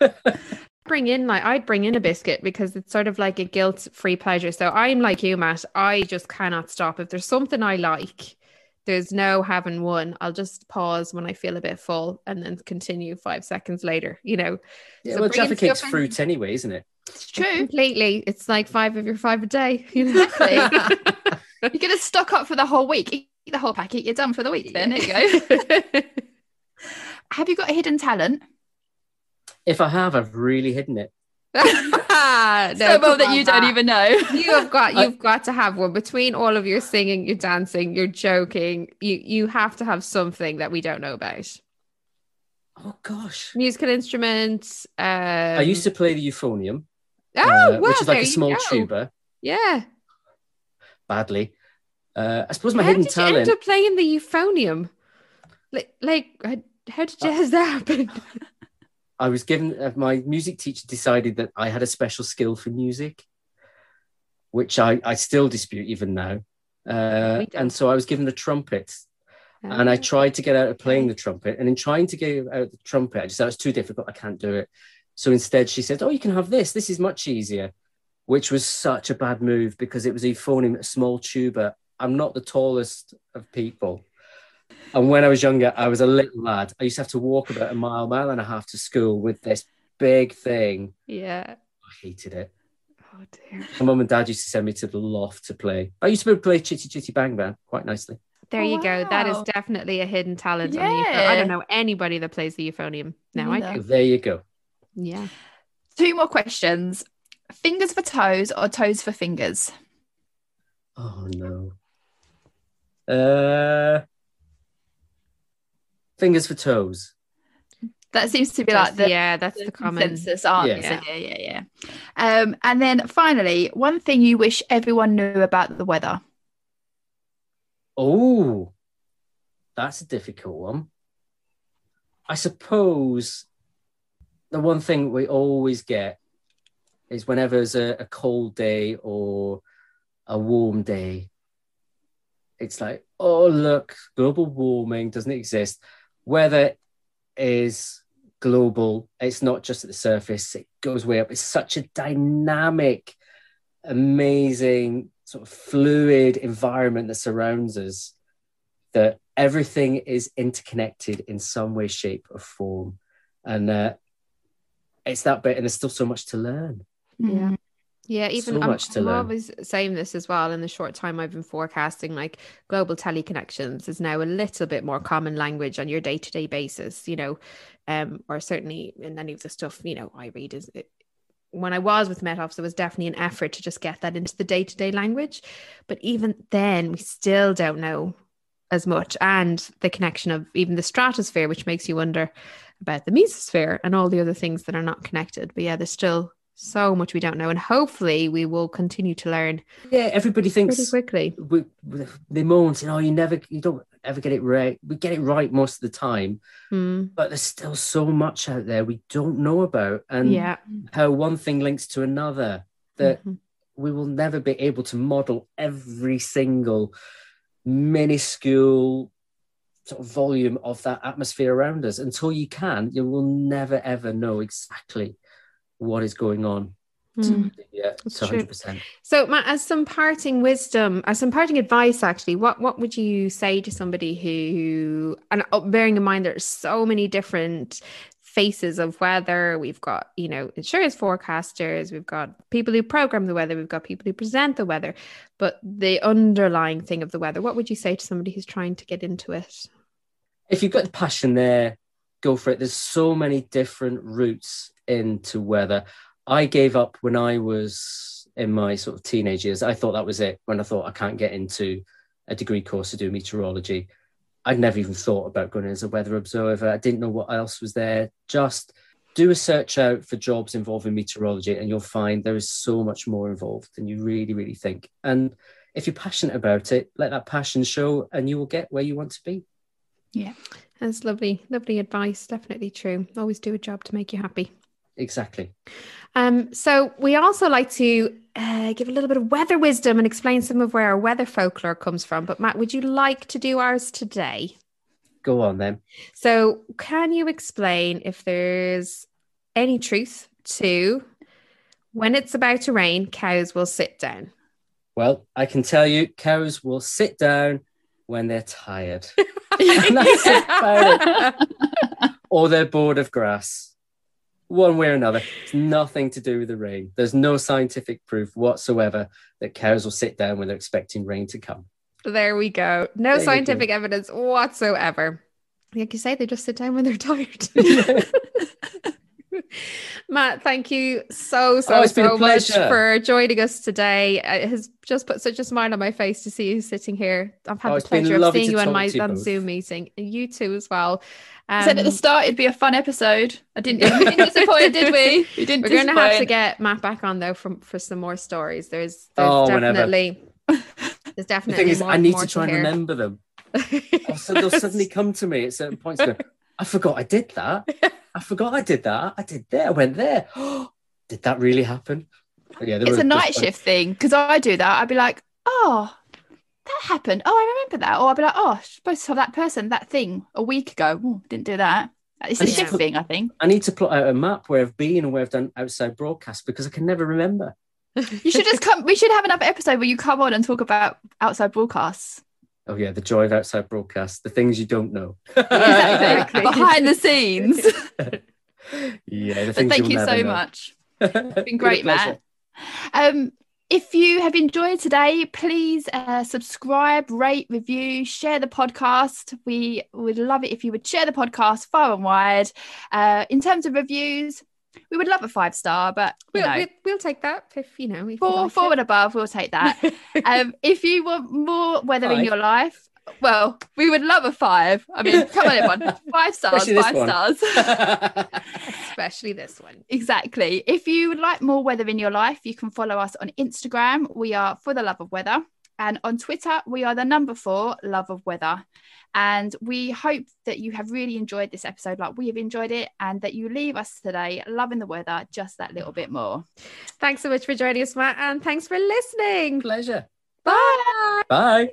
bring in like I'd bring in a biscuit because it's sort of like a guilt-free pleasure. So I'm like you, Matt. I just cannot stop. If there's something I like, there's no having one. I'll just pause when I feel a bit full and then continue five seconds later. You know, yeah, So well, bringing Jaffa cake's stuff in- fruit anyway, isn't it? It's true. completely. It's like five of your five a day. You know? You're gonna stock up for the whole week. Eat the whole packet. You're done for the week. Then there you go. Have you got a hidden talent? If I have, I've really hidden it. no, so well that on, you don't even know. you have got you've got to have one between all of your singing, your dancing, your joking. You you have to have something that we don't know about. Oh gosh. Musical instruments. Um, I used to play the euphonium, Oh, uh, well, which is like a small tuba, Yeah. badly. Uh, I suppose my how hidden did you end up playing the euphonium? Like, like how, did you, has that happen? I was given uh, my music teacher decided that I had a special skill for music, which I, I still dispute even now. Uh, and so I was given the trumpet, and I tried to get out of playing the trumpet. And in trying to get out the trumpet, I just thought it's too difficult. I can't do it. So instead, she said, "Oh, you can have this. This is much easier," which was such a bad move because it was a euphonium, a small tuba. I'm not the tallest of people. And when I was younger, I was a little lad. I used to have to walk about a mile, mile and a half to school with this big thing. yeah. I hated it. Oh dear. My mum and dad used to send me to the loft to play. I used to be able to play Chitty Chitty Bang Bang quite nicely. There Oh, you go. That is definitely a hidden talent. On the. I don't know anybody that plays the euphonium. Now I Neither. do. There you go. Yeah. Two more questions. Fingers for toes or toes for fingers? Oh no. Uh, fingers for toes. That seems to be like the yeah, that's the, the common. consensus answer. Yeah. Yeah, yeah, yeah. Um, and then finally, one thing you wish everyone knew about the weather. Oh, that's a difficult one. I suppose the one thing we always get is whenever there's a, a cold day or a warm day, it's like, oh, look, global warming doesn't exist. Weather is global, it's not just at the surface, it goes way up. It's such a dynamic, amazing, sort of fluid environment that surrounds us that everything is interconnected in some way, shape, or form. And uh, it's that bit, and there's still so much to learn. Yeah. Yeah, even So I'm, to I'm learn. always saying this as well. In the short time I've been forecasting, like global teleconnections is now a little bit more common language on your day to day basis. You know, um, or certainly in any of the stuff you know I read is. It, when I was with Met Office, there was definitely an effort to just get that into the day to day language. But even then, we still don't know as much. And the connection of even the stratosphere, which makes you wonder about the mesosphere and all the other things that are not connected. But yeah, there's still so much we don't know. And hopefully, we will continue to learn Yeah, everybody thinks pretty quickly. we, they moan saying, "Oh, you never, you don't ever get it right." We get it right most of the time, Hmm. but there's still so much out there we don't know about, and yeah. how one thing links to another that Mhm. we will never be able to model every single minuscule sort of volume of that atmosphere around us. Until you can, you will never ever know exactly what is going on. Hmm. Yeah, so 100%. So, Matt, as some parting wisdom, as some parting advice, actually, what what would you say to somebody who, and uh, bearing in mind there's so many different faces of weather, we've got you know insurance forecasters, we've got people who program the weather, we've got people who present the weather, but the underlying thing of the weather, what would you say to somebody who's trying to get into it? if you've got the passion there, go for it. There's so many different routes into weather. I gave up when I was in my sort of teenage years. I thought that was it. When I thought I can't get into a degree course to do meteorology, I'd never even thought about going as a weather observer. I didn't know what else was there. Just do a search out for jobs involving meteorology, and you'll find there is so much more involved than you really, really think. And if you're passionate about it, let that passion show, and you will get where you want to be. Yeah, that's lovely, lovely advice. Definitely true. Always do a job to make you happy. Exactly. Um, so we also like to uh, give a little bit of weather wisdom and explain some of where our weather folklore comes from. But Matt, would you like to do ours today? Go on then. So can you explain if there's any truth to when it's about to rain, cows will sit down? Well, I can tell you, cows will sit down when they're tired or they're bored of grass. One way or another. It's nothing to do with the rain. There's no scientific proof whatsoever that cows will sit down when they're expecting rain to come. There we go. No There scientific evidence whatsoever. Like you say, they just sit down when they're tired. Matt, thank you so so Oh, it's been a so much for joining us today. It has just put such a smile on my face to see you sitting here. I've had Oh, the pleasure of seeing you on my you on. Zoom meeting, and you too as well. I said at the Um, start it'd be a fun episode. I didn't, we didn't disappoint, did we? We didn't We're going to have to get Matt back on though from for some more stories. There's there's Oh, definitely there's The definitely thing is, more, I need to try and hear. remember them. Oh, so they'll suddenly come to me at certain points. Go, I forgot I did that. I forgot I did that. I did there. I went there. did that really happen? But yeah, there It's a night shift thing because I do that. I'd be like, oh, that happened. Oh, I remember that. Or I'd be like, oh, I supposed to have that person that thing a week ago. Oh, didn't do that. It's a shift thing, I think. I need to plot out a map where I've been and where I've done outside broadcast because I can never remember. You should just come. We should have another episode where you come on and talk about outside broadcasts. Oh yeah, the joy of outside broadcast, the things you don't know. Exactly. Behind the scenes. yeah, the but things thank you'll you so know. much. it's been great, Matt. Um, if you have enjoyed today, please uh, subscribe, rate, review, share the podcast. We would love it if you would share the podcast far and wide. Uh, in terms of reviews, we would love a five star, but you We'll, know, we'll, we'll take that if you know. If you four, like four it. and above, we'll take that. um, if you want more weather in your life, well, we would love a five. I mean, come on, everyone. Five stars, five stars. Especially this one. Exactly. If you would like more weather in your life, you can follow us on Instagram. We are for the love of weather. And on Twitter, we are the number four love of weather. And we hope that you have really enjoyed this episode like we have enjoyed it and that you leave us today loving the weather just that little bit more. Thanks so much for joining us, Matt. And thanks for listening. Pleasure. Bye. Bye.